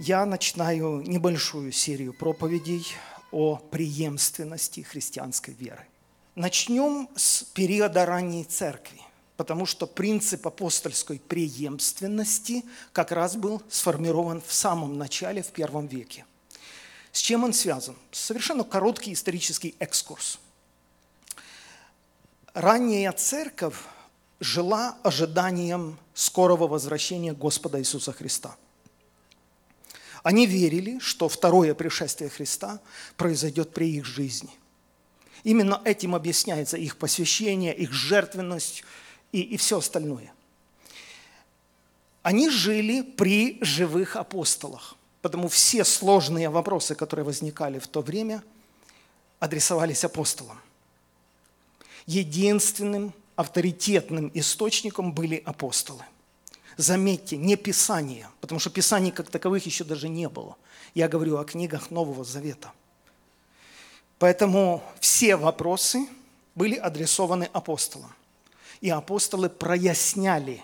я начинаю небольшую серию проповедей о преемственности христианской веры. Начнем с периода ранней церкви, потому что принцип апостольской преемственности как раз был сформирован в самом начале, в первом веке. С чем он связан? Совершенно короткий исторический экскурс. Ранняя церковь жила ожиданием скорого возвращения Господа Иисуса Христа – они верили, что второе пришествие Христа произойдет при их жизни. Именно этим объясняется их посвящение, их жертвенность и, и все остальное. Они жили при живых апостолах, потому все сложные вопросы, которые возникали в то время, адресовались апостолам. Единственным авторитетным источником были апостолы – Заметьте, не Писание, потому что Писаний как таковых еще даже не было. Я говорю о книгах Нового Завета. Поэтому все вопросы были адресованы апостолам. И апостолы проясняли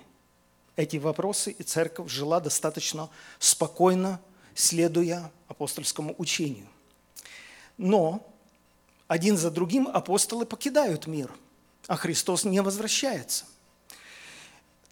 эти вопросы, и церковь жила достаточно спокойно, следуя апостольскому учению. Но один за другим апостолы покидают мир, а Христос не возвращается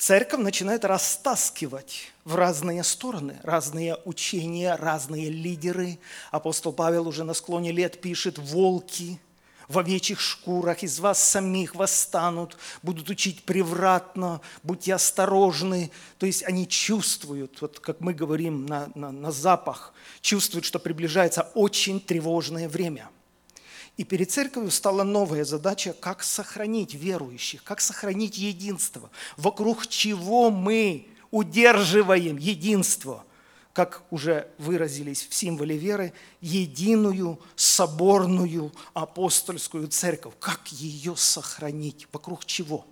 церковь начинает растаскивать в разные стороны, разные учения, разные лидеры. Апостол Павел уже на склоне лет пишет «волки», в овечьих шкурах из вас самих восстанут, будут учить превратно, будьте осторожны. То есть они чувствуют, вот как мы говорим на, на, на запах, чувствуют, что приближается очень тревожное время – и перед церковью стала новая задача, как сохранить верующих, как сохранить единство, вокруг чего мы удерживаем единство, как уже выразились в символе веры, единую соборную апостольскую церковь. Как ее сохранить? Вокруг чего?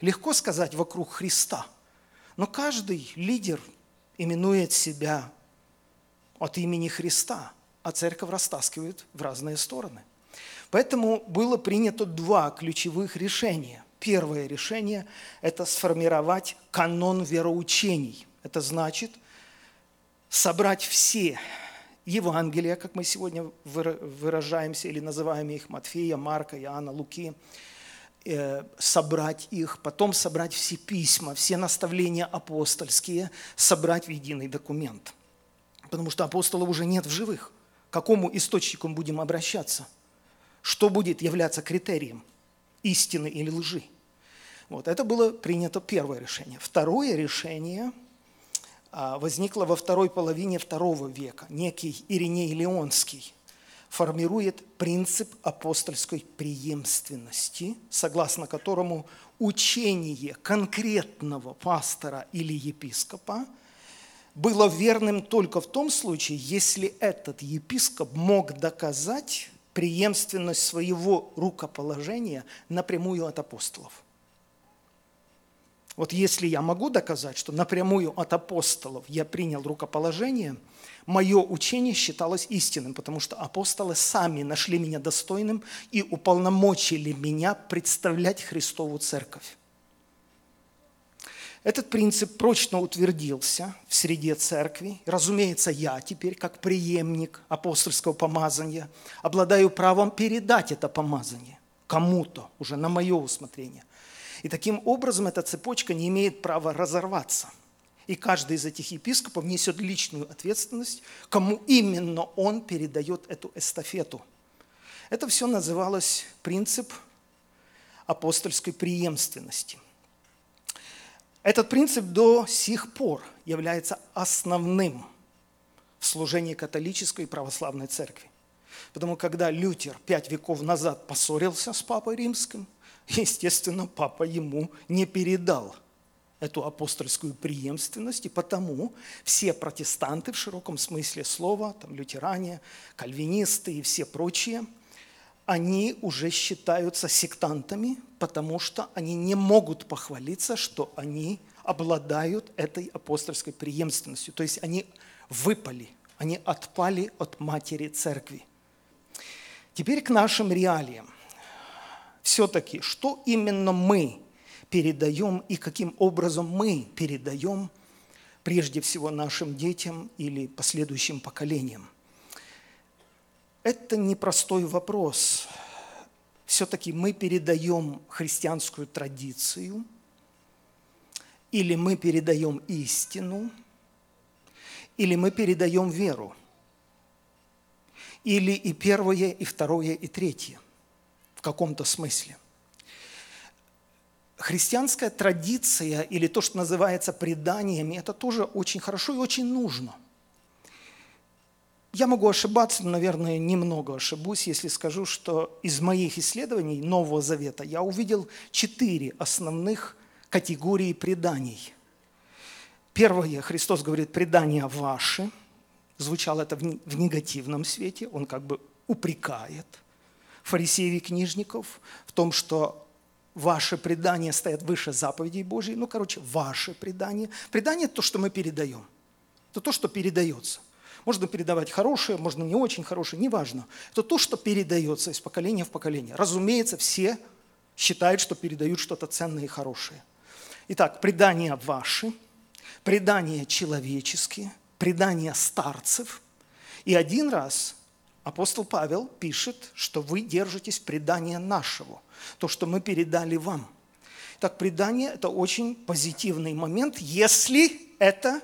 Легко сказать вокруг Христа, но каждый лидер именует себя от имени Христа, а церковь растаскивает в разные стороны – Поэтому было принято два ключевых решения. Первое решение – это сформировать канон вероучений. Это значит собрать все Евангелия, как мы сегодня выражаемся или называем их Матфея, Марка, Иоанна, Луки, э, собрать их, потом собрать все письма, все наставления апостольские, собрать в единый документ. Потому что апостолов уже нет в живых. К какому источнику мы будем обращаться – что будет являться критерием истины или лжи. Вот, это было принято первое решение. Второе решение а, возникло во второй половине второго века. Некий Ириней Леонский формирует принцип апостольской преемственности, согласно которому учение конкретного пастора или епископа было верным только в том случае, если этот епископ мог доказать преемственность своего рукоположения напрямую от апостолов. Вот если я могу доказать, что напрямую от апостолов я принял рукоположение, мое учение считалось истинным, потому что апостолы сами нашли меня достойным и уполномочили меня представлять Христову Церковь. Этот принцип прочно утвердился в среде церкви. Разумеется, я теперь, как преемник апостольского помазания, обладаю правом передать это помазание кому-то, уже на мое усмотрение. И таким образом эта цепочка не имеет права разорваться. И каждый из этих епископов несет личную ответственность, кому именно он передает эту эстафету. Это все называлось принцип апостольской преемственности. Этот принцип до сих пор является основным в служении католической и православной церкви. Потому когда Лютер пять веков назад поссорился с Папой Римским, естественно, Папа ему не передал эту апостольскую преемственность, и потому все протестанты в широком смысле слова, там лютеране, кальвинисты и все прочие – они уже считаются сектантами, потому что они не могут похвалиться, что они обладают этой апостольской преемственностью. То есть они выпали, они отпали от матери церкви. Теперь к нашим реалиям. Все-таки, что именно мы передаем и каким образом мы передаем прежде всего нашим детям или последующим поколениям. Это непростой вопрос. Все-таки мы передаем христианскую традицию или мы передаем истину, или мы передаем веру. Или и первое, и второе, и третье в каком-то смысле. Христианская традиция или то, что называется преданиями, это тоже очень хорошо и очень нужно. Я могу ошибаться, но, наверное, немного ошибусь, если скажу, что из моих исследований Нового Завета я увидел четыре основных категории преданий. Первое, Христос говорит, предания ваши. Звучало это в негативном свете, он как бы упрекает фарисеев и книжников в том, что ваши предания стоят выше заповедей Божьей. Ну, короче, ваши предания. Предание – это то, что мы передаем. Это то, что передается. Можно передавать хорошее, можно не очень хорошее, неважно. Это то, что передается из поколения в поколение. Разумеется, все считают, что передают что-то ценное и хорошее. Итак, предания ваши, предания человеческие, предания старцев. И один раз апостол Павел пишет, что вы держитесь предания нашего – то, что мы передали вам. Так, предание – это очень позитивный момент, если это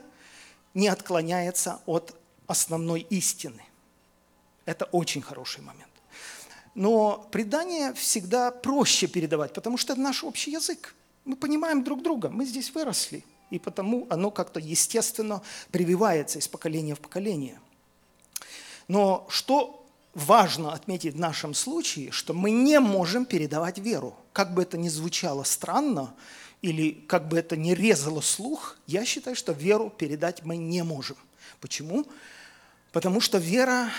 не отклоняется от основной истины. Это очень хороший момент. Но предание всегда проще передавать, потому что это наш общий язык. Мы понимаем друг друга, мы здесь выросли, и потому оно как-то естественно прививается из поколения в поколение. Но что важно отметить в нашем случае, что мы не можем передавать веру. Как бы это ни звучало странно, или как бы это ни резало слух, я считаю, что веру передать мы не можем. Почему? Потому что вера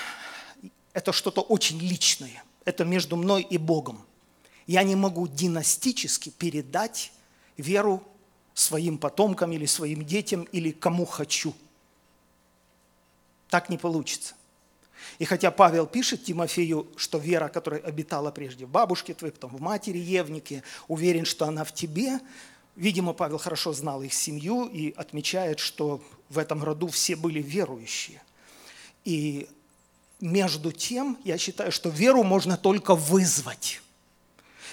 – это что-то очень личное. Это между мной и Богом. Я не могу династически передать веру своим потомкам или своим детям или кому хочу. Так не получится. И хотя Павел пишет Тимофею, что вера, которая обитала прежде в бабушке твоей, потом в матери Евнике, уверен, что она в тебе, видимо, Павел хорошо знал их семью и отмечает, что в этом роду все были верующие. И между тем, я считаю, что веру можно только вызвать.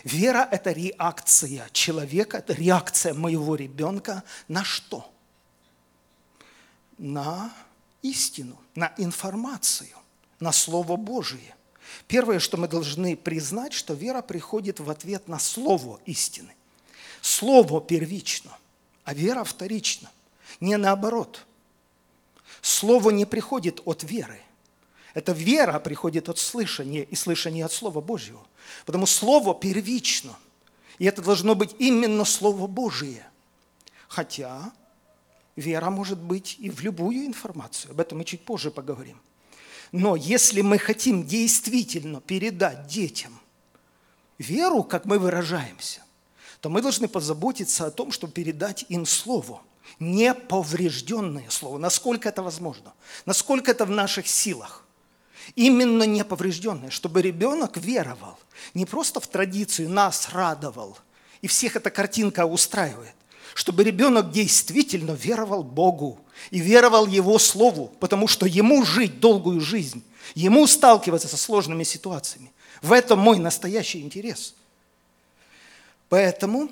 Вера – это реакция человека, это реакция моего ребенка на что? На истину, на информацию на Слово Божие. Первое, что мы должны признать, что вера приходит в ответ на Слово истины. Слово первично, а вера вторична. Не наоборот. Слово не приходит от веры. Это вера приходит от слышания и слышания от Слова Божьего. Потому Слово первично. И это должно быть именно Слово Божие. Хотя вера может быть и в любую информацию. Об этом мы чуть позже поговорим. Но если мы хотим действительно передать детям веру, как мы выражаемся, то мы должны позаботиться о том, чтобы передать им слово, неповрежденное слово, насколько это возможно, насколько это в наших силах. Именно неповрежденное, чтобы ребенок веровал, не просто в традицию нас радовал, и всех эта картинка устраивает, чтобы ребенок действительно веровал Богу и веровал Его Слову, потому что ему жить долгую жизнь, ему сталкиваться со сложными ситуациями. В этом мой настоящий интерес. Поэтому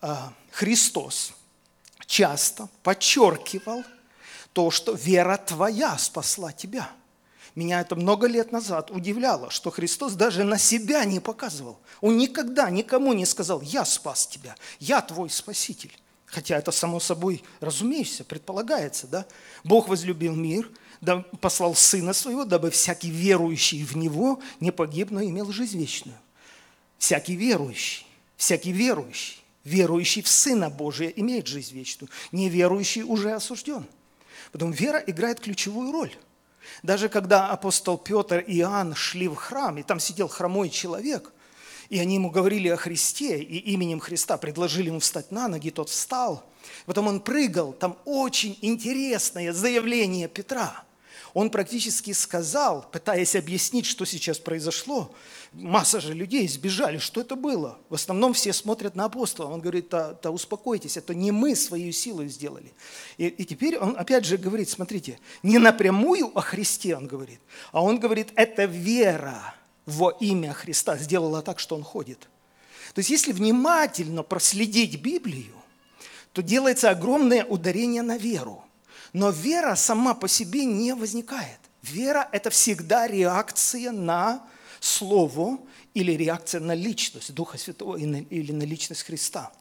а, Христос часто подчеркивал то, что вера твоя спасла тебя – меня это много лет назад удивляло, что Христос даже на себя не показывал. Он никогда никому не сказал, я спас тебя, я твой спаситель. Хотя это само собой, разумеется, предполагается, да? Бог возлюбил мир, послал Сына Своего, дабы всякий верующий в Него не погиб, но имел жизнь вечную. Всякий верующий, всякий верующий, верующий в Сына Божия имеет жизнь вечную. Неверующий уже осужден. Потом вера играет ключевую роль. Даже когда апостол Петр и Иоанн шли в храм, и там сидел хромой человек, и они ему говорили о Христе, и именем Христа предложили ему встать на ноги, тот встал. Потом он прыгал, там очень интересное заявление Петра. Он практически сказал, пытаясь объяснить, что сейчас произошло, масса же людей сбежали, что это было? В основном все смотрят на апостола. Он говорит, да, да успокойтесь, это не мы свою силу сделали. И, и теперь он опять же говорит, смотрите, не напрямую о Христе он говорит, а он говорит, это вера во имя Христа сделала так, что он ходит. То есть если внимательно проследить Библию, то делается огромное ударение на веру. Но вера сама по себе не возникает. Вера – это всегда реакция на Слово или реакция на личность Духа Святого или на личность Христа.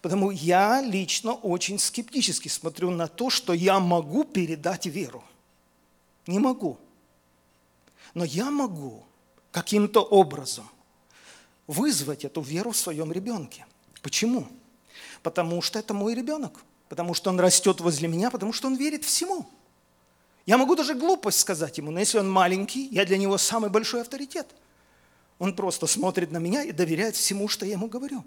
Потому я лично очень скептически смотрю на то, что я могу передать веру. Не могу. Но я могу каким-то образом вызвать эту веру в своем ребенке. Почему? Потому что это мой ребенок потому что он растет возле меня, потому что он верит всему. Я могу даже глупость сказать ему, но если он маленький, я для него самый большой авторитет. Он просто смотрит на меня и доверяет всему, что я ему говорю.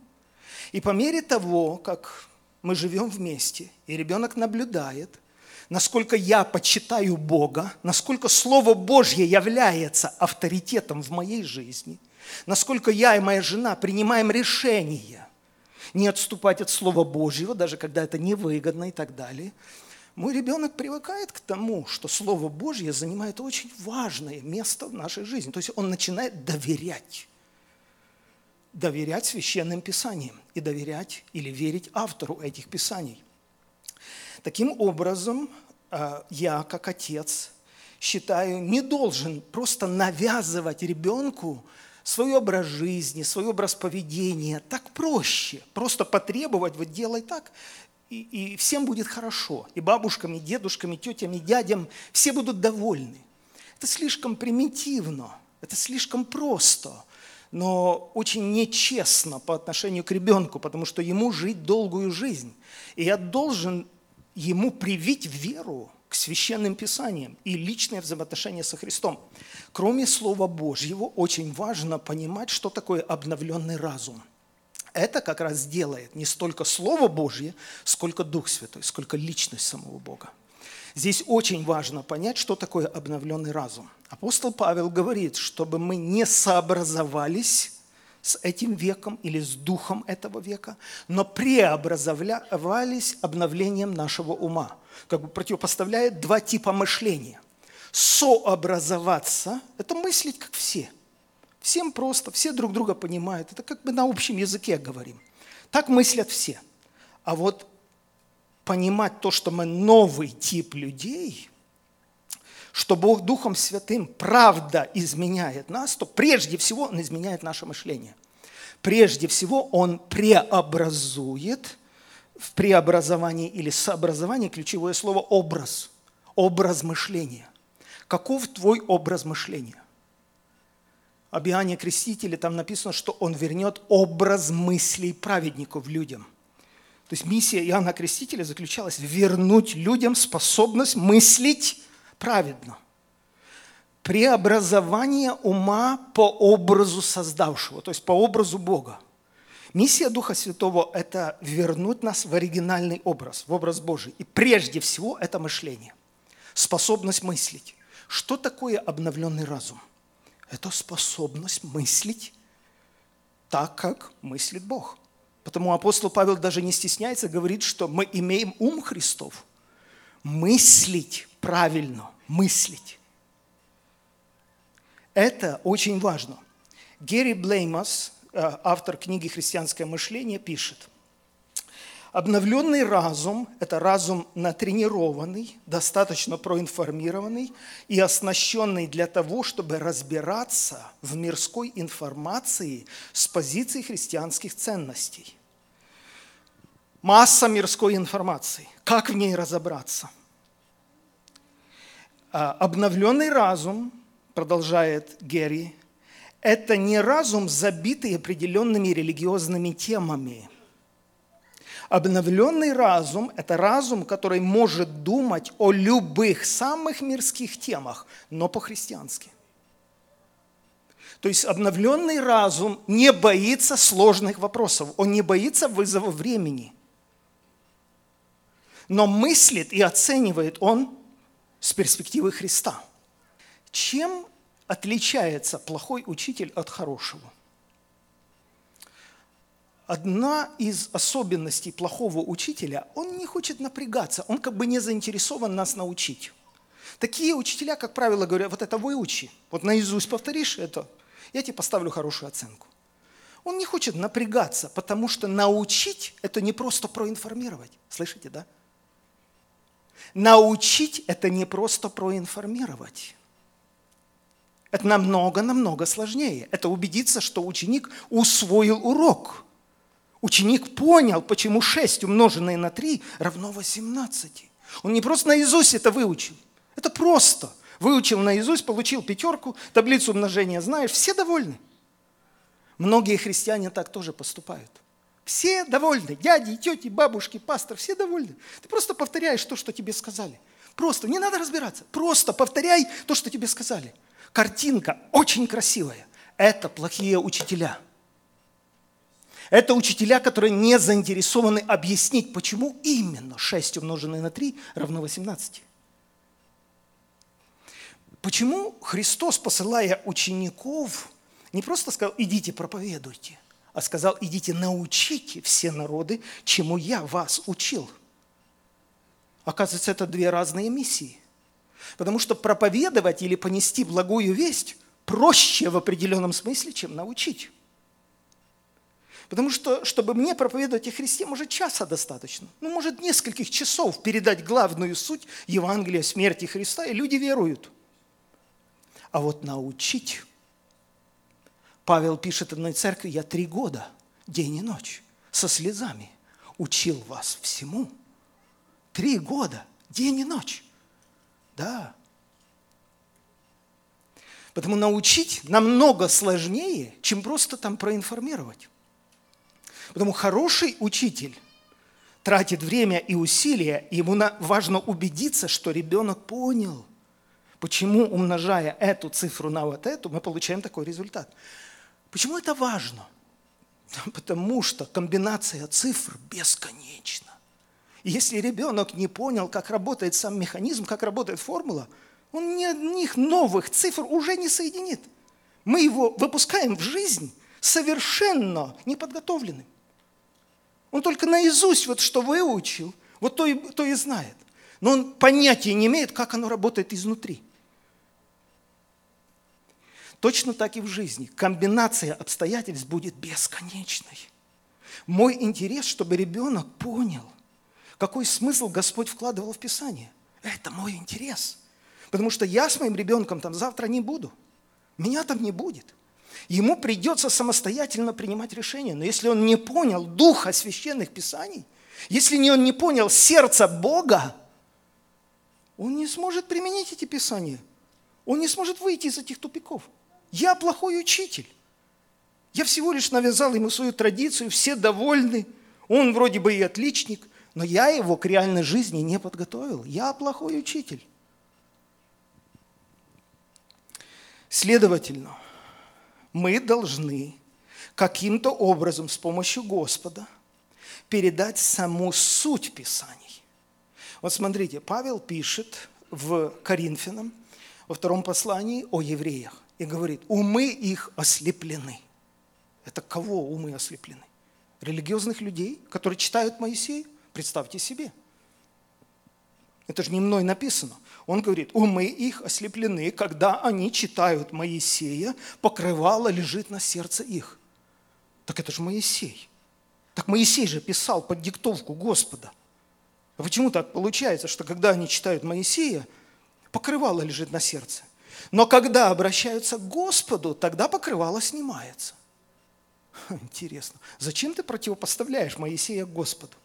И по мере того, как мы живем вместе, и ребенок наблюдает, насколько я почитаю Бога, насколько Слово Божье является авторитетом в моей жизни, насколько я и моя жена принимаем решения не отступать от Слова Божьего, даже когда это невыгодно и так далее. Мой ребенок привыкает к тому, что Слово Божье занимает очень важное место в нашей жизни. То есть он начинает доверять. Доверять священным писаниям и доверять или верить автору этих писаний. Таким образом, э, я, как отец, считаю, не должен просто навязывать ребенку свой образ жизни, свой образ поведения. Так проще. Просто потребовать, вот делай так, и, и всем будет хорошо. И бабушкам, и дедушкам, и тетям, и дядям все будут довольны. Это слишком примитивно, это слишком просто, но очень нечестно по отношению к ребенку, потому что ему жить долгую жизнь. И я должен ему привить веру, к священным писаниям и личное взаимоотношение со Христом. Кроме Слова Божьего, очень важно понимать, что такое обновленный разум. Это как раз делает не столько Слово Божье, сколько Дух Святой, сколько личность самого Бога. Здесь очень важно понять, что такое обновленный разум. Апостол Павел говорит, чтобы мы не сообразовались с этим веком или с духом этого века, но преобразовались обновлением нашего ума – как бы противопоставляет два типа мышления. Сообразоваться – это мыслить как все. Всем просто, все друг друга понимают. Это как бы на общем языке говорим. Так мыслят все. А вот понимать то, что мы новый тип людей, что Бог Духом Святым правда изменяет нас, то прежде всего Он изменяет наше мышление. Прежде всего Он преобразует в преобразовании или сообразовании ключевое слово «образ». Образ мышления. Каков твой образ мышления? Об Иоанне Крестителе там написано, что он вернет образ мыслей праведников людям. То есть миссия Иоанна Крестителя заключалась вернуть людям способность мыслить праведно. Преобразование ума по образу создавшего, то есть по образу Бога. Миссия Духа Святого – это вернуть нас в оригинальный образ, в образ Божий. И прежде всего это мышление, способность мыслить. Что такое обновленный разум? Это способность мыслить так, как мыслит Бог. Потому апостол Павел даже не стесняется, говорит, что мы имеем ум Христов. Мыслить правильно, мыслить. Это очень важно. Герри Блеймас, автор книги «Христианское мышление» пишет, Обновленный разум – это разум натренированный, достаточно проинформированный и оснащенный для того, чтобы разбираться в мирской информации с позиции христианских ценностей. Масса мирской информации. Как в ней разобраться? А, обновленный разум, продолжает Герри, это не разум, забитый определенными религиозными темами. Обновленный разум – это разум, который может думать о любых самых мирских темах, но по-христиански. То есть обновленный разум не боится сложных вопросов, он не боится вызова времени. Но мыслит и оценивает он с перспективы Христа. Чем отличается плохой учитель от хорошего? Одна из особенностей плохого учителя, он не хочет напрягаться, он как бы не заинтересован нас научить. Такие учителя, как правило, говорят, вот это выучи, вот наизусть повторишь это, я тебе поставлю хорошую оценку. Он не хочет напрягаться, потому что научить – это не просто проинформировать. Слышите, да? Научить – это не просто проинформировать. Это намного-намного сложнее. Это убедиться, что ученик усвоил урок. Ученик понял, почему 6 умноженное на 3 равно 18. Он не просто наизусть это выучил. Это просто. Выучил наизусть, получил пятерку, таблицу умножения знаешь, все довольны. Многие христиане так тоже поступают. Все довольны. Дяди, тети, бабушки, пастор, все довольны. Ты просто повторяешь то, что тебе сказали. Просто, не надо разбираться. Просто повторяй то, что тебе сказали. Картинка очень красивая. Это плохие учителя. Это учителя, которые не заинтересованы объяснить, почему именно 6 умноженное на 3 равно 18. Почему Христос, посылая учеников, не просто сказал, идите проповедуйте, а сказал, идите научите все народы, чему я вас учил. Оказывается, это две разные миссии. Потому что проповедовать или понести благую весть проще в определенном смысле, чем научить. Потому что, чтобы мне проповедовать о Христе, может, часа достаточно. Ну, может, нескольких часов передать главную суть Евангелия смерти Христа, и люди веруют. А вот научить Павел пишет одной церкви, я три года, день и ночь, со слезами учил вас всему. Три года, день и ночь. Да. Потому научить намного сложнее, чем просто там проинформировать. Потому хороший учитель тратит время и усилия, и ему важно убедиться, что ребенок понял, почему, умножая эту цифру на вот эту, мы получаем такой результат. Почему это важно? Потому что комбинация цифр бесконечна. Если ребенок не понял, как работает сам механизм, как работает формула, он ни одних новых цифр уже не соединит. Мы его выпускаем в жизнь совершенно неподготовленным. Он только наизусть вот что выучил, вот то и, то и знает. Но он понятия не имеет, как оно работает изнутри. Точно так и в жизни. Комбинация обстоятельств будет бесконечной. Мой интерес, чтобы ребенок понял, какой смысл Господь вкладывал в Писание. Это мой интерес. Потому что я с моим ребенком там завтра не буду. Меня там не будет. Ему придется самостоятельно принимать решения. Но если он не понял духа священных писаний, если он не понял сердца Бога, он не сможет применить эти писания. Он не сможет выйти из этих тупиков. Я плохой учитель. Я всего лишь навязал ему свою традицию, все довольны. Он вроде бы и отличник, но я его к реальной жизни не подготовил. Я плохой учитель. Следовательно, мы должны каким-то образом с помощью Господа передать саму суть Писаний. Вот смотрите, Павел пишет в Коринфянам во втором послании о евреях и говорит, умы их ослеплены. Это кого умы ослеплены? Религиозных людей, которые читают Моисея? Представьте себе. Это же не мной написано. Он говорит, умы их ослеплены, когда они читают Моисея, покрывало лежит на сердце их. Так это же Моисей. Так Моисей же писал под диктовку Господа. А почему так получается, что когда они читают Моисея, покрывало лежит на сердце? Но когда обращаются к Господу, тогда покрывало снимается. Интересно. Зачем ты противопоставляешь Моисея Господу?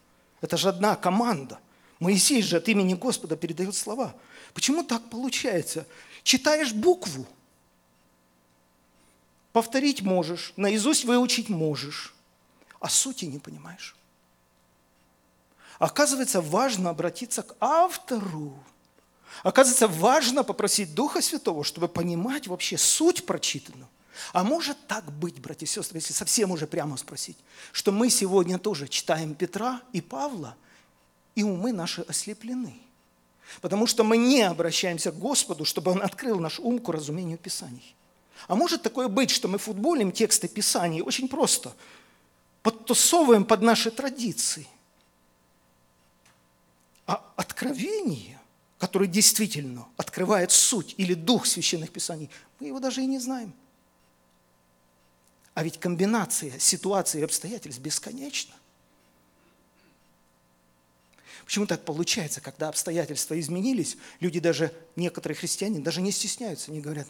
Это же одна команда. Моисей же от имени Господа передает слова. Почему так получается? Читаешь букву, повторить можешь, наизусть выучить можешь, а сути не понимаешь. Оказывается, важно обратиться к автору Оказывается, важно попросить Духа Святого, чтобы понимать вообще суть прочитанного. А может так быть, братья и сестры, если совсем уже прямо спросить, что мы сегодня тоже читаем Петра и Павла, и умы наши ослеплены. Потому что мы не обращаемся к Господу, чтобы Он открыл наш ум к разумению Писаний. А может такое быть, что мы футболим тексты Писаний очень просто, подтусовываем под наши традиции. А откровение, которое действительно открывает суть или дух священных Писаний, мы его даже и не знаем. А ведь комбинация ситуаций и обстоятельств бесконечна. Почему так получается, когда обстоятельства изменились, люди даже, некоторые христиане даже не стесняются, не говорят,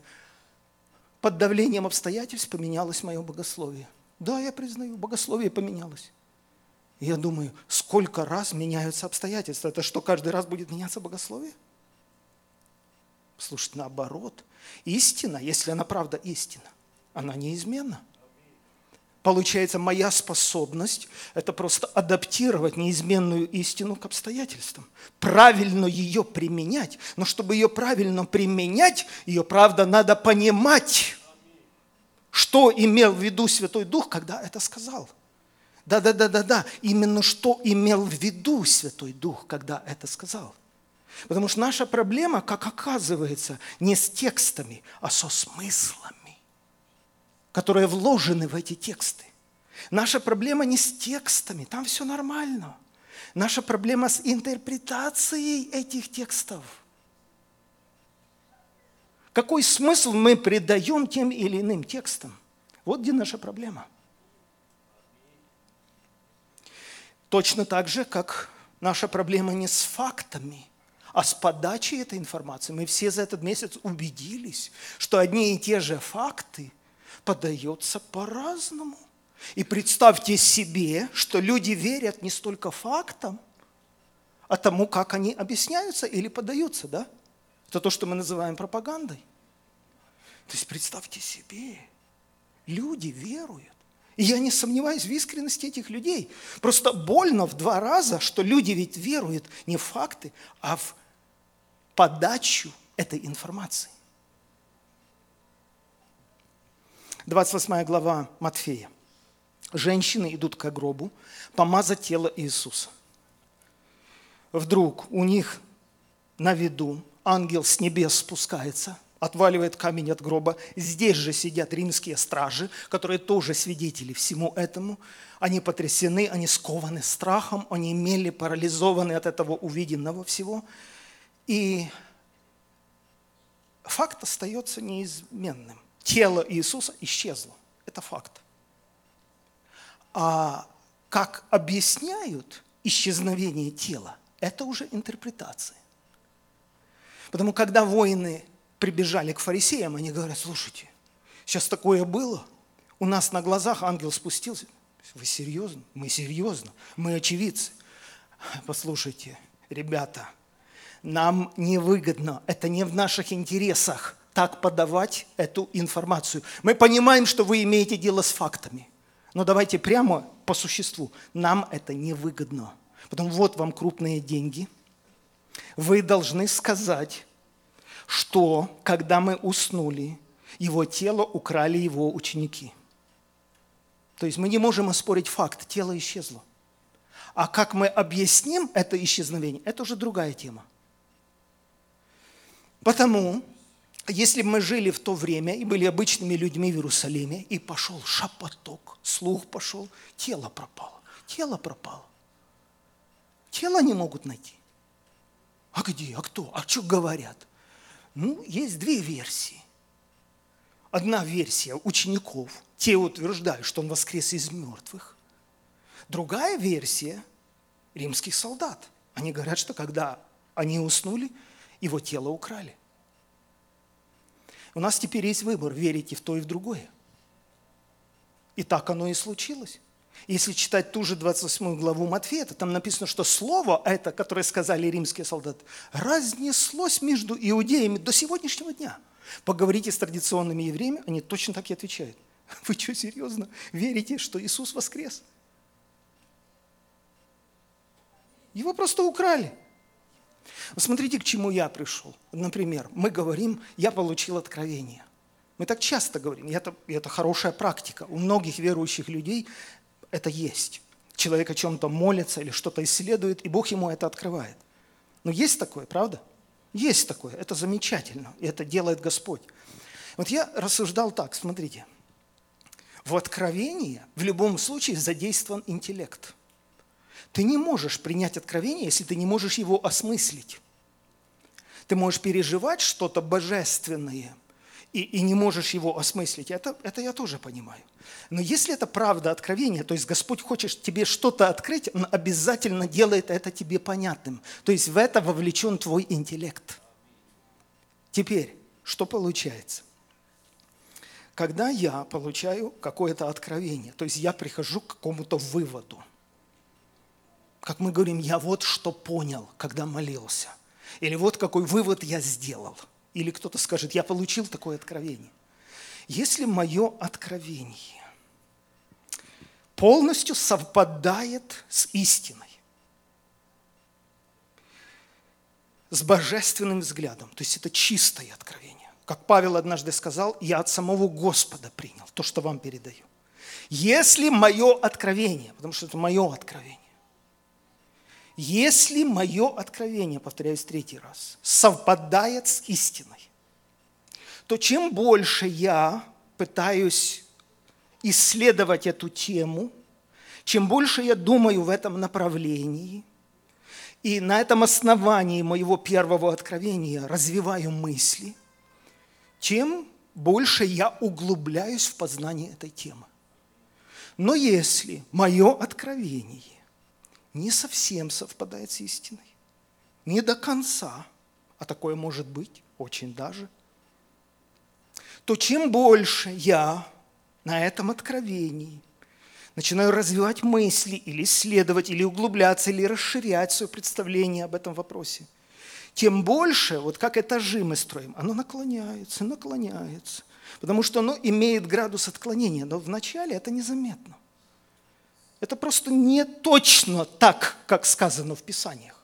под давлением обстоятельств поменялось мое богословие. Да, я признаю, богословие поменялось. Я думаю, сколько раз меняются обстоятельства. Это что, каждый раз будет меняться богословие? Слушайте, наоборот. Истина, если она правда истина, она неизменна. Получается, моя способность – это просто адаптировать неизменную истину к обстоятельствам, правильно ее применять. Но чтобы ее правильно применять, ее, правда, надо понимать, что имел в виду Святой Дух, когда это сказал. Да-да-да-да-да, именно что имел в виду Святой Дух, когда это сказал. Потому что наша проблема, как оказывается, не с текстами, а со смыслами которые вложены в эти тексты. Наша проблема не с текстами, там все нормально. Наша проблема с интерпретацией этих текстов. Какой смысл мы придаем тем или иным текстам? Вот где наша проблема. Точно так же, как наша проблема не с фактами, а с подачей этой информации. Мы все за этот месяц убедились, что одни и те же факты – подается по-разному. И представьте себе, что люди верят не столько фактам, а тому, как они объясняются или подаются, да? Это то, что мы называем пропагандой. То есть представьте себе, люди веруют. И я не сомневаюсь в искренности этих людей. Просто больно в два раза, что люди ведь веруют не в факты, а в подачу этой информации. 28 глава Матфея. Женщины идут к гробу помазать тело Иисуса. Вдруг у них на виду ангел с небес спускается, отваливает камень от гроба. Здесь же сидят римские стражи, которые тоже свидетели всему этому. Они потрясены, они скованы страхом, они имели парализованы от этого увиденного всего. И факт остается неизменным тело Иисуса исчезло. Это факт. А как объясняют исчезновение тела, это уже интерпретация. Потому когда воины прибежали к фарисеям, они говорят, слушайте, сейчас такое было, у нас на глазах ангел спустился. Вы серьезно? Мы серьезно. Мы очевидцы. Послушайте, ребята, нам невыгодно, это не в наших интересах – так подавать эту информацию. Мы понимаем, что вы имеете дело с фактами. Но давайте прямо по существу. Нам это невыгодно. Потом вот вам крупные деньги. Вы должны сказать, что когда мы уснули, его тело украли его ученики. То есть мы не можем оспорить факт, тело исчезло. А как мы объясним это исчезновение, это уже другая тема. Потому если бы мы жили в то время и были обычными людьми в Иерусалиме, и пошел шапоток, слух пошел, тело пропало. Тело пропало. Тело не могут найти. А где? А кто? А что говорят? Ну, есть две версии. Одна версия учеников. Те утверждают, что он воскрес из мертвых. Другая версия римских солдат. Они говорят, что когда они уснули, его тело украли. У нас теперь есть выбор, верите в то и в другое. И так оно и случилось. Если читать ту же 28 главу Матфея, то там написано, что слово это, которое сказали римские солдаты, разнеслось между иудеями до сегодняшнего дня. Поговорите с традиционными евреями, они точно так и отвечают. Вы что, серьезно? Верите, что Иисус воскрес? Его просто украли. Смотрите, к чему я пришел. Например, мы говорим, я получил откровение. Мы так часто говорим, это, это хорошая практика. У многих верующих людей это есть. Человек о чем-то молится или что-то исследует, и Бог ему это открывает. Но есть такое, правда? Есть такое. Это замечательно. И это делает Господь. Вот я рассуждал так, смотрите. В откровении в любом случае задействован интеллект. Ты не можешь принять откровение, если ты не можешь его осмыслить. Ты можешь переживать что-то божественное и, и не можешь его осмыслить. Это, это я тоже понимаю. Но если это правда откровение, то есть Господь хочет тебе что-то открыть, Он обязательно делает это тебе понятным. То есть в это вовлечен твой интеллект. Теперь, что получается? Когда я получаю какое-то откровение, то есть я прихожу к какому-то выводу, как мы говорим, я вот что понял, когда молился, или вот какой вывод я сделал, или кто-то скажет, я получил такое откровение. Если мое откровение полностью совпадает с истиной, с божественным взглядом, то есть это чистое откровение, как Павел однажды сказал, я от самого Господа принял то, что вам передаю. Если мое откровение, потому что это мое откровение, если мое откровение, повторяюсь третий раз, совпадает с истиной, то чем больше я пытаюсь исследовать эту тему, чем больше я думаю в этом направлении, и на этом основании моего первого откровения развиваю мысли – тем больше я углубляюсь в познание этой темы. Но если мое откровение не совсем совпадает с истиной, не до конца, а такое может быть очень даже, то чем больше я на этом откровении начинаю развивать мысли или исследовать, или углубляться, или расширять свое представление об этом вопросе, тем больше, вот как этажи мы строим, оно наклоняется, наклоняется. Потому что оно имеет градус отклонения, но вначале это незаметно. Это просто не точно так, как сказано в Писаниях.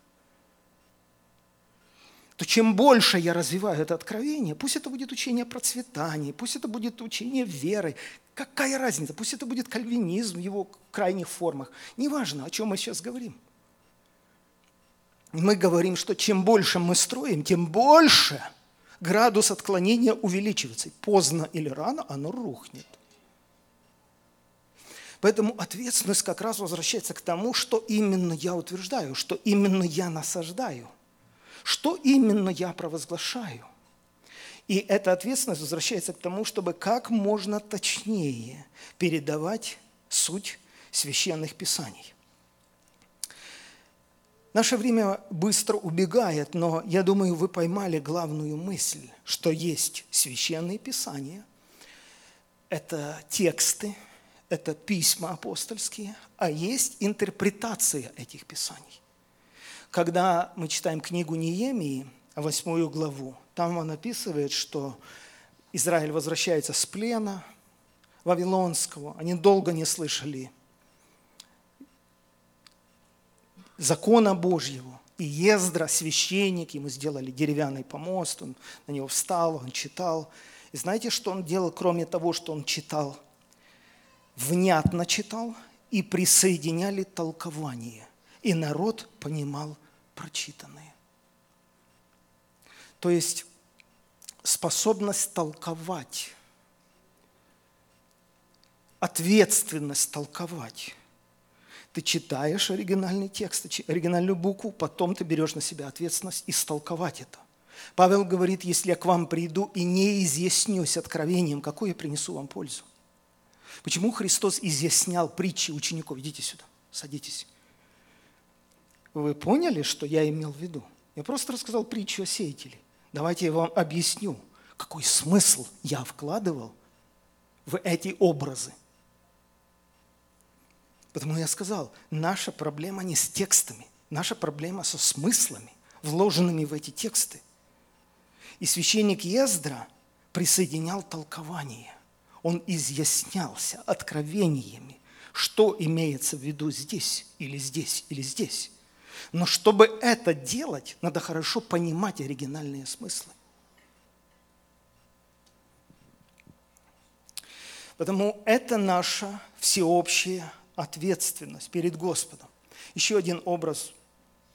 То чем больше я развиваю это откровение, пусть это будет учение процветания, пусть это будет учение веры, какая разница, пусть это будет кальвинизм в его крайних формах. Неважно, о чем мы сейчас говорим – мы говорим, что чем больше мы строим, тем больше градус отклонения увеличивается. Поздно или рано оно рухнет. Поэтому ответственность как раз возвращается к тому, что именно я утверждаю, что именно я насаждаю, что именно я провозглашаю. И эта ответственность возвращается к тому, чтобы как можно точнее передавать суть священных писаний. Наше время быстро убегает, но я думаю, вы поймали главную мысль, что есть священные писания, это тексты, это письма апостольские, а есть интерпретация этих писаний. Когда мы читаем книгу Неемии, восьмую главу, там он описывает, что Израиль возвращается с плена Вавилонского, они долго не слышали закона Божьего. И Ездра, священник, ему сделали деревянный помост, он на него встал, он читал. И знаете, что он делал, кроме того, что он читал? Внятно читал и присоединяли толкование. И народ понимал прочитанное. То есть способность толковать, ответственность толковать ты читаешь оригинальный текст, оригинальную букву, потом ты берешь на себя ответственность истолковать это. Павел говорит, если я к вам приду и не изъяснюсь откровением, какую я принесу вам пользу? Почему Христос изъяснял притчи учеников? Идите сюда, садитесь. Вы поняли, что я имел в виду? Я просто рассказал притчу о сеятеле. Давайте я вам объясню, какой смысл я вкладывал в эти образы. Потому я сказал, наша проблема не с текстами, наша проблема со смыслами, вложенными в эти тексты. И священник Ездра присоединял толкование. Он изъяснялся откровениями, что имеется в виду здесь, или здесь, или здесь. Но чтобы это делать, надо хорошо понимать оригинальные смыслы. Потому это наша всеобщая ответственность перед Господом. Еще один образ,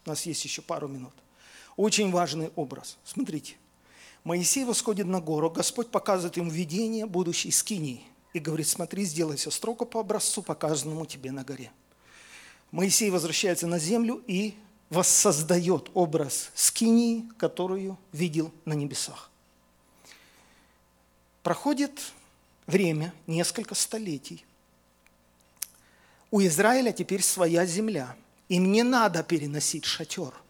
у нас есть еще пару минут. Очень важный образ. Смотрите. Моисей восходит на гору, Господь показывает ему видение будущей скинии и говорит, смотри, сделай все строго по образцу, показанному тебе на горе. Моисей возвращается на землю и воссоздает образ скинии, которую видел на небесах. Проходит время, несколько столетий. У Израиля теперь своя земля. Им не надо переносить шатер –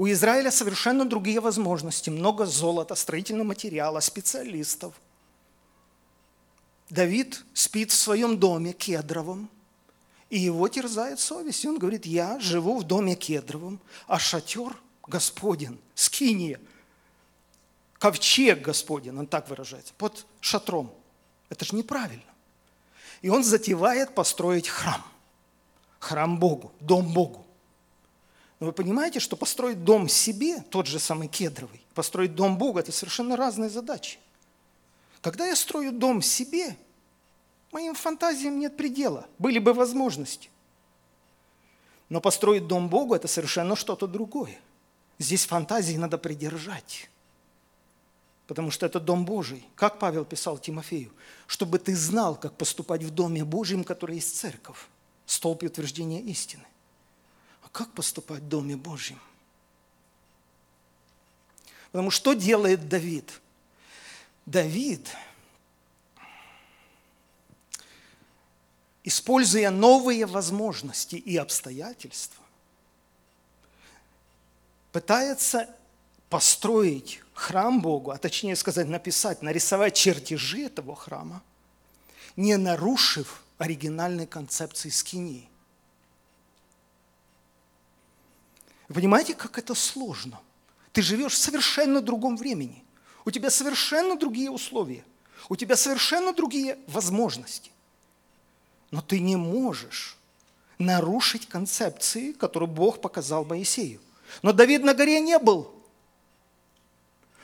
у Израиля совершенно другие возможности. Много золота, строительного материала, специалистов. Давид спит в своем доме кедровом, и его терзает совесть. И он говорит, я живу в доме кедровом, а шатер Господен, скиния, ковчег Господен, он так выражается, под шатром. Это же неправильно. И он затевает построить храм. Храм Богу, дом Богу. Но вы понимаете, что построить дом себе, тот же самый кедровый, построить дом Бога – это совершенно разные задачи. Когда я строю дом себе, моим фантазиям нет предела, были бы возможности. Но построить дом Богу – это совершенно что-то другое. Здесь фантазии надо придержать, потому что это дом Божий. Как Павел писал Тимофею? Чтобы ты знал, как поступать в доме Божьем, который есть церковь, столб утверждения истины как поступать в Доме Божьем? Потому что делает Давид? Давид, используя новые возможности и обстоятельства, пытается построить храм Богу, а точнее сказать, написать, нарисовать чертежи этого храма, не нарушив оригинальной концепции скинии. Вы понимаете, как это сложно? Ты живешь в совершенно другом времени. У тебя совершенно другие условия. У тебя совершенно другие возможности. Но ты не можешь нарушить концепции, которую Бог показал Моисею. Но Давид на горе не был.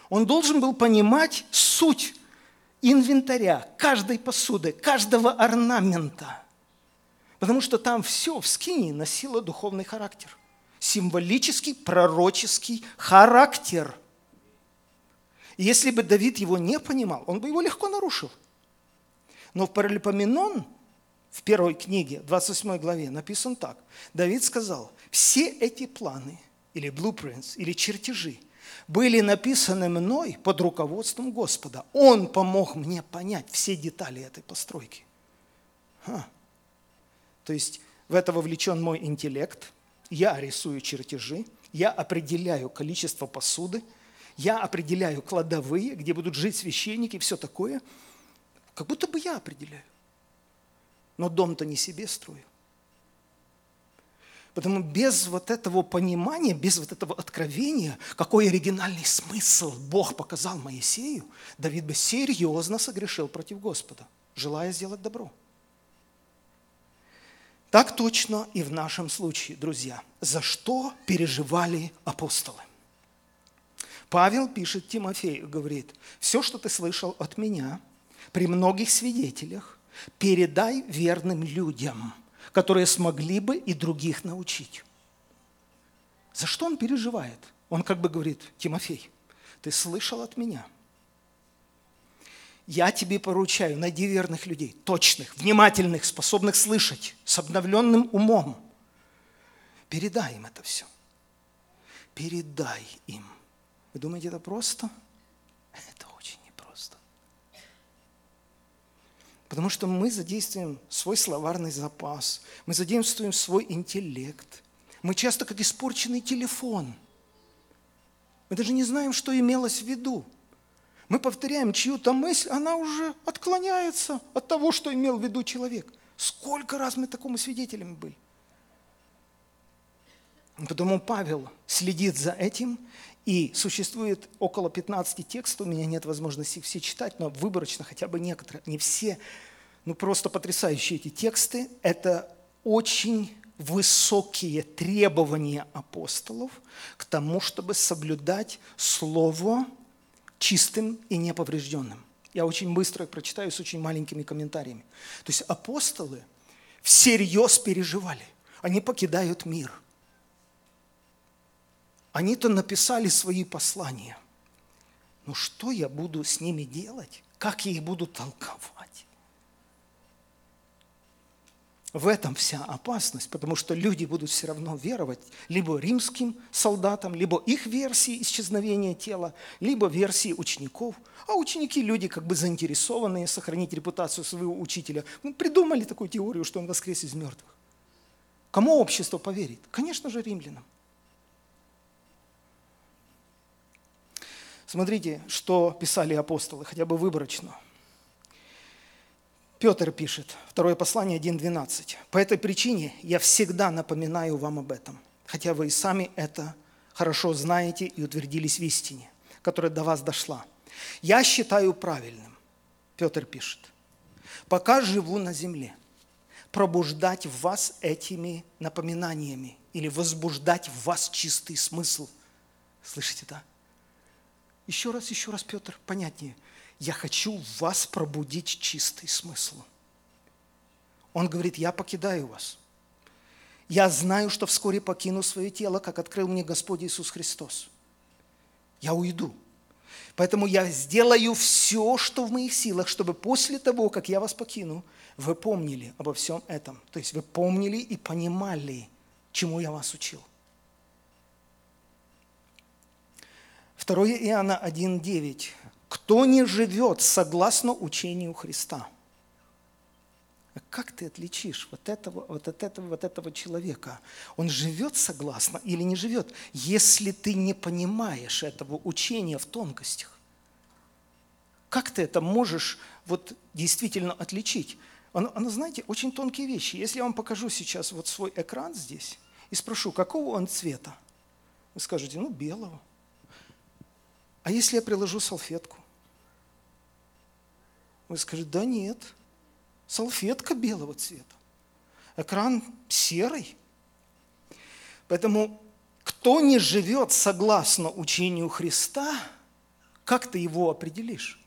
Он должен был понимать суть инвентаря, каждой посуды, каждого орнамента. Потому что там все в скине носило духовный характер – символический, пророческий характер. И если бы Давид его не понимал, он бы его легко нарушил. Но в Паралипоменон, в первой книге, 28 главе, написан так. Давид сказал, все эти планы, или blueprints, или чертежи, были написаны мной под руководством Господа. Он помог мне понять все детали этой постройки. Ха. То есть в это вовлечен мой интеллект – я рисую чертежи, я определяю количество посуды, я определяю кладовые, где будут жить священники все такое. Как будто бы я определяю. Но дом-то не себе строю. Потому без вот этого понимания, без вот этого откровения, какой оригинальный смысл Бог показал Моисею, Давид бы серьезно согрешил против Господа, желая сделать добро. Так точно и в нашем случае, друзья. За что переживали апостолы? Павел пишет Тимофею, говорит, все, что ты слышал от меня, при многих свидетелях, передай верным людям, которые смогли бы и других научить. За что он переживает? Он как бы говорит, Тимофей, ты слышал от меня – я тебе поручаю, найди верных людей, точных, внимательных, способных слышать, с обновленным умом. Передай им это все. Передай им. Вы думаете, это просто? Это очень непросто. Потому что мы задействуем свой словарный запас, мы задействуем свой интеллект. Мы часто как испорченный телефон. Мы даже не знаем, что имелось в виду. Мы повторяем чью-то мысль, она уже отклоняется от того, что имел в виду человек. Сколько раз мы такому свидетелями были? Потому Павел следит за этим, и существует около 15 текстов, у меня нет возможности все читать, но выборочно хотя бы некоторые, не все, ну просто потрясающие эти тексты. Это очень высокие требования апостолов к тому, чтобы соблюдать Слово чистым и неповрежденным. Я очень быстро их прочитаю с очень маленькими комментариями. То есть апостолы всерьез переживали. Они покидают мир. Они-то написали свои послания. Но что я буду с ними делать? Как я их буду толковать? В этом вся опасность, потому что люди будут все равно веровать либо римским солдатам, либо их версии исчезновения тела, либо версии учеников. А ученики – люди как бы заинтересованные сохранить репутацию своего учителя. Мы придумали такую теорию, что он воскрес из мертвых. Кому общество поверит? Конечно же, римлянам. Смотрите, что писали апостолы, хотя бы выборочно – Петр пишет, второе послание 1.12. «По этой причине я всегда напоминаю вам об этом, хотя вы и сами это хорошо знаете и утвердились в истине, которая до вас дошла. Я считаю правильным, Петр пишет, пока живу на земле, пробуждать в вас этими напоминаниями или возбуждать в вас чистый смысл. Слышите, да? Еще раз, еще раз, Петр, понятнее – я хочу в вас пробудить чистый смысл. Он говорит, я покидаю вас. Я знаю, что вскоре покину свое тело, как открыл мне Господь Иисус Христос. Я уйду. Поэтому я сделаю все, что в моих силах, чтобы после того, как я вас покину, вы помнили обо всем этом. То есть вы помнили и понимали, чему я вас учил. 2 Иоанна 1,9 кто не живет согласно учению Христа. А как ты отличишь вот этого, вот от этого, вот этого человека? Он живет согласно или не живет, если ты не понимаешь этого учения в тонкостях? Как ты это можешь вот действительно отличить? Оно, оно, знаете, очень тонкие вещи. Если я вам покажу сейчас вот свой экран здесь и спрошу, какого он цвета, вы скажете, ну, белого. А если я приложу салфетку? Вы скажете, да нет, салфетка белого цвета, экран серый. Поэтому кто не живет согласно учению Христа, как ты его определишь?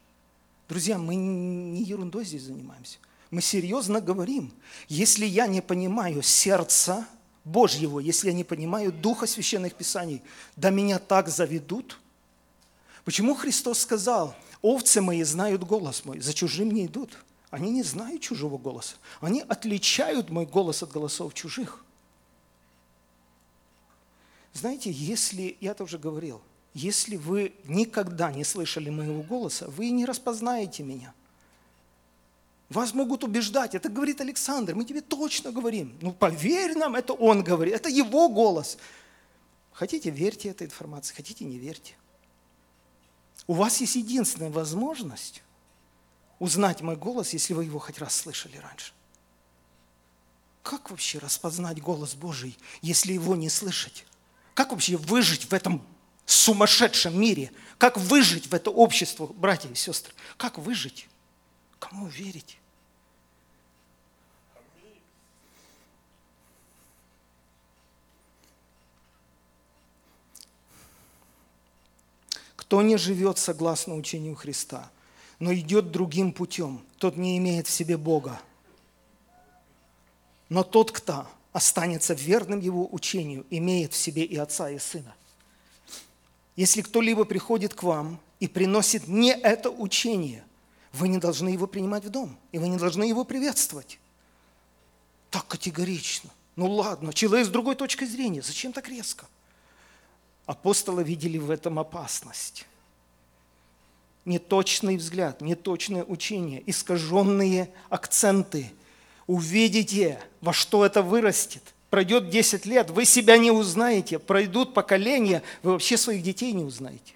Друзья, мы не ерундой здесь занимаемся. Мы серьезно говорим. Если я не понимаю сердца Божьего, если я не понимаю Духа Священных Писаний, да меня так заведут. Почему Христос сказал – Овцы мои знают голос мой, за чужим не идут. Они не знают чужого голоса. Они отличают мой голос от голосов чужих. Знаете, если, я это уже говорил, если вы никогда не слышали моего голоса, вы не распознаете меня. Вас могут убеждать, это говорит Александр, мы тебе точно говорим. Ну поверь нам, это он говорит, это его голос. Хотите, верьте этой информации, хотите, не верьте. У вас есть единственная возможность узнать мой голос, если вы его хоть раз слышали раньше. Как вообще распознать голос Божий, если его не слышать? Как вообще выжить в этом сумасшедшем мире? Как выжить в это общество, братья и сестры? Как выжить? Кому верить? Кто не живет согласно учению Христа, но идет другим путем, тот не имеет в себе Бога. Но тот, кто останется верным его учению, имеет в себе и Отца, и Сына. Если кто-либо приходит к вам и приносит не это учение, вы не должны его принимать в дом, и вы не должны его приветствовать. Так категорично. Ну ладно, человек с другой точки зрения, зачем так резко? Апостолы видели в этом опасность. Неточный взгляд, неточное учение, искаженные акценты. Увидите, во что это вырастет. Пройдет 10 лет, вы себя не узнаете. Пройдут поколения, вы вообще своих детей не узнаете.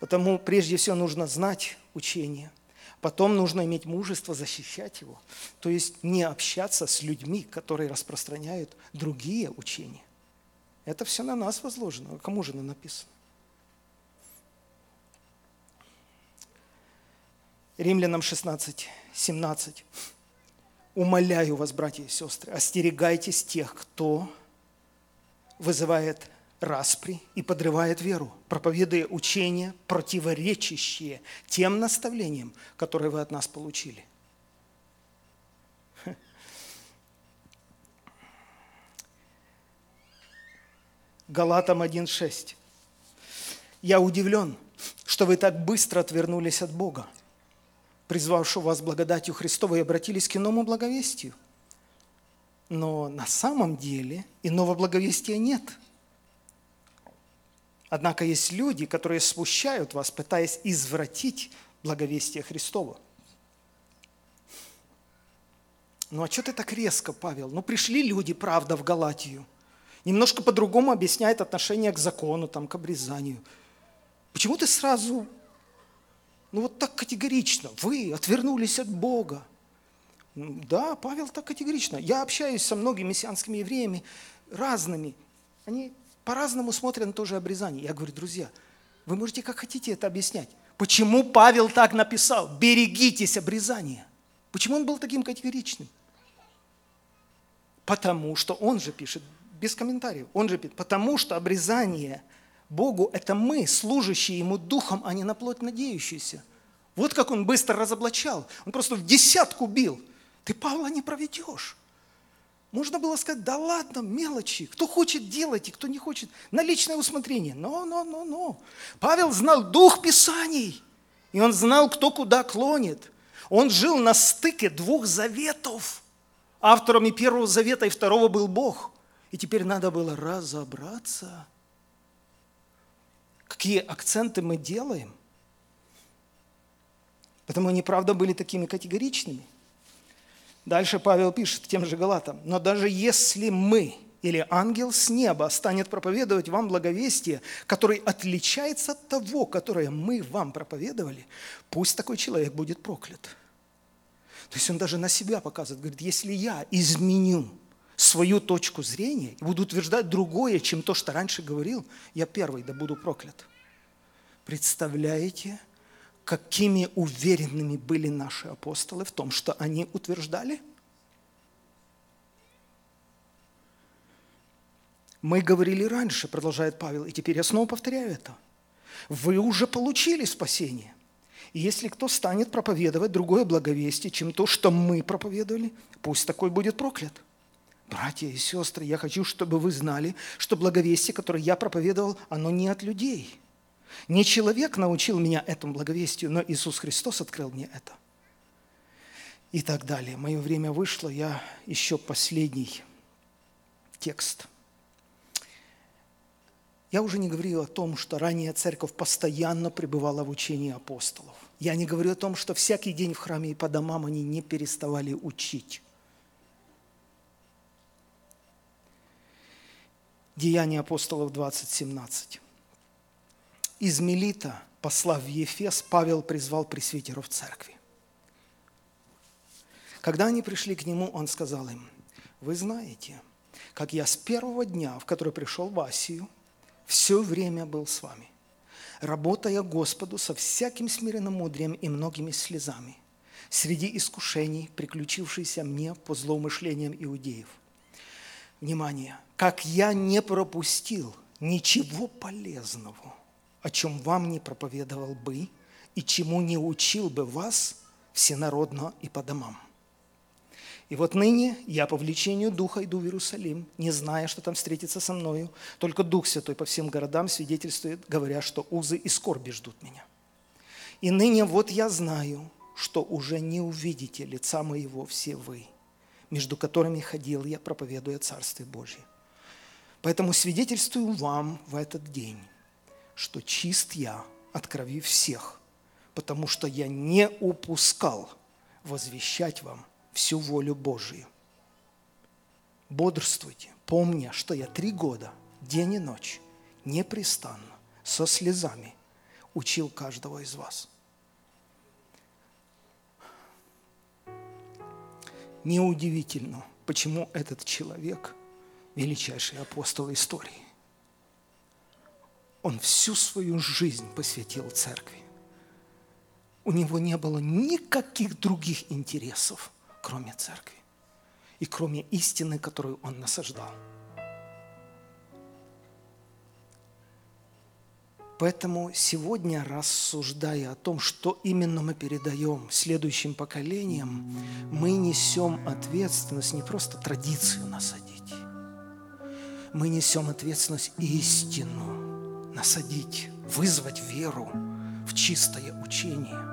Потому прежде всего нужно знать учение. Потом нужно иметь мужество защищать его. То есть не общаться с людьми, которые распространяют другие учения. Это все на нас возложено. А кому же оно написано? Римлянам 16, 17. Умоляю вас, братья и сестры, остерегайтесь тех, кто вызывает распри и подрывает веру, проповедуя учения, противоречащие тем наставлениям, которые вы от нас получили. Галатам 1.6. Я удивлен, что вы так быстро отвернулись от Бога, призвавшего вас благодатью Христовой и обратились к иному благовестию. Но на самом деле иного благовестия нет. Однако есть люди, которые смущают вас, пытаясь извратить благовестие Христово. Ну а что ты так резко, Павел? Ну пришли люди, правда, в Галатию. Немножко по-другому объясняет отношение к закону, там, к обрезанию. Почему ты сразу, ну вот так категорично, вы отвернулись от Бога? Да, Павел так категорично. Я общаюсь со многими мессианскими евреями, разными. Они по-разному смотрят на то же обрезание. Я говорю, друзья, вы можете как хотите это объяснять. Почему Павел так написал? Берегитесь обрезания. Почему он был таким категоричным? Потому что он же пишет, без комментариев, он же потому что обрезание Богу – это мы, служащие Ему духом, а не на плоть надеющиеся. Вот как он быстро разоблачал. Он просто в десятку бил. Ты Павла не проведешь. Можно было сказать, да ладно, мелочи. Кто хочет, делайте, кто не хочет. На личное усмотрение. Но, но, но, но. Павел знал дух Писаний. И он знал, кто куда клонит. Он жил на стыке двух заветов – Авторами Первого Завета и Второго был Бог. И теперь надо было разобраться, какие акценты мы делаем. Потому они, правда, были такими категоричными. Дальше Павел пишет тем же Галатам. «Но даже если мы или ангел с неба станет проповедовать вам благовестие, которое отличается от того, которое мы вам проповедовали, пусть такой человек будет проклят». То есть он даже на себя показывает, говорит, если я изменю свою точку зрения и буду утверждать другое, чем то, что раньше говорил, я первый да буду проклят. Представляете, какими уверенными были наши апостолы в том, что они утверждали? Мы говорили раньше, продолжает Павел, и теперь я снова повторяю это. Вы уже получили спасение. И если кто станет проповедовать другое благовестие, чем то, что мы проповедовали, пусть такой будет проклят. Братья и сестры, я хочу, чтобы вы знали, что благовестие, которое я проповедовал, оно не от людей. Не человек научил меня этому благовестию, но Иисус Христос открыл мне это. И так далее. Мое время вышло, я еще последний текст – я уже не говорю о том, что ранее церковь постоянно пребывала в учении апостолов. Я не говорю о том, что всякий день в храме и по домам они не переставали учить. Деяния апостолов 20:17. Из Мелита, посла в Ефес, Павел призвал пресвитеров церкви. Когда они пришли к нему, он сказал им, вы знаете, как я с первого дня, в который пришел в Асию, все время был с вами, работая Господу со всяким смиренным мудрием и многими слезами, среди искушений, приключившихся мне по злоумышлениям иудеев. Внимание! Как я не пропустил ничего полезного, о чем вам не проповедовал бы и чему не учил бы вас всенародно и по домам. И вот ныне я по влечению Духа иду в Иерусалим, не зная, что там встретится со мною. Только Дух Святой по всем городам свидетельствует, говоря, что узы и скорби ждут меня. И ныне вот я знаю, что уже не увидите лица моего все вы, между которыми ходил я, проповедуя Царствие Божье. Поэтому свидетельствую вам в этот день, что чист я от крови всех, потому что я не упускал возвещать вам всю волю Божию. Бодрствуйте, помня, что я три года, день и ночь, непрестанно, со слезами учил каждого из вас. Неудивительно, почему этот человек – величайший апостол истории. Он всю свою жизнь посвятил церкви. У него не было никаких других интересов – кроме церкви и кроме истины, которую он насаждал. Поэтому сегодня, рассуждая о том, что именно мы передаем следующим поколениям, мы несем ответственность не просто традицию насадить, мы несем ответственность истину насадить, вызвать веру в чистое учение –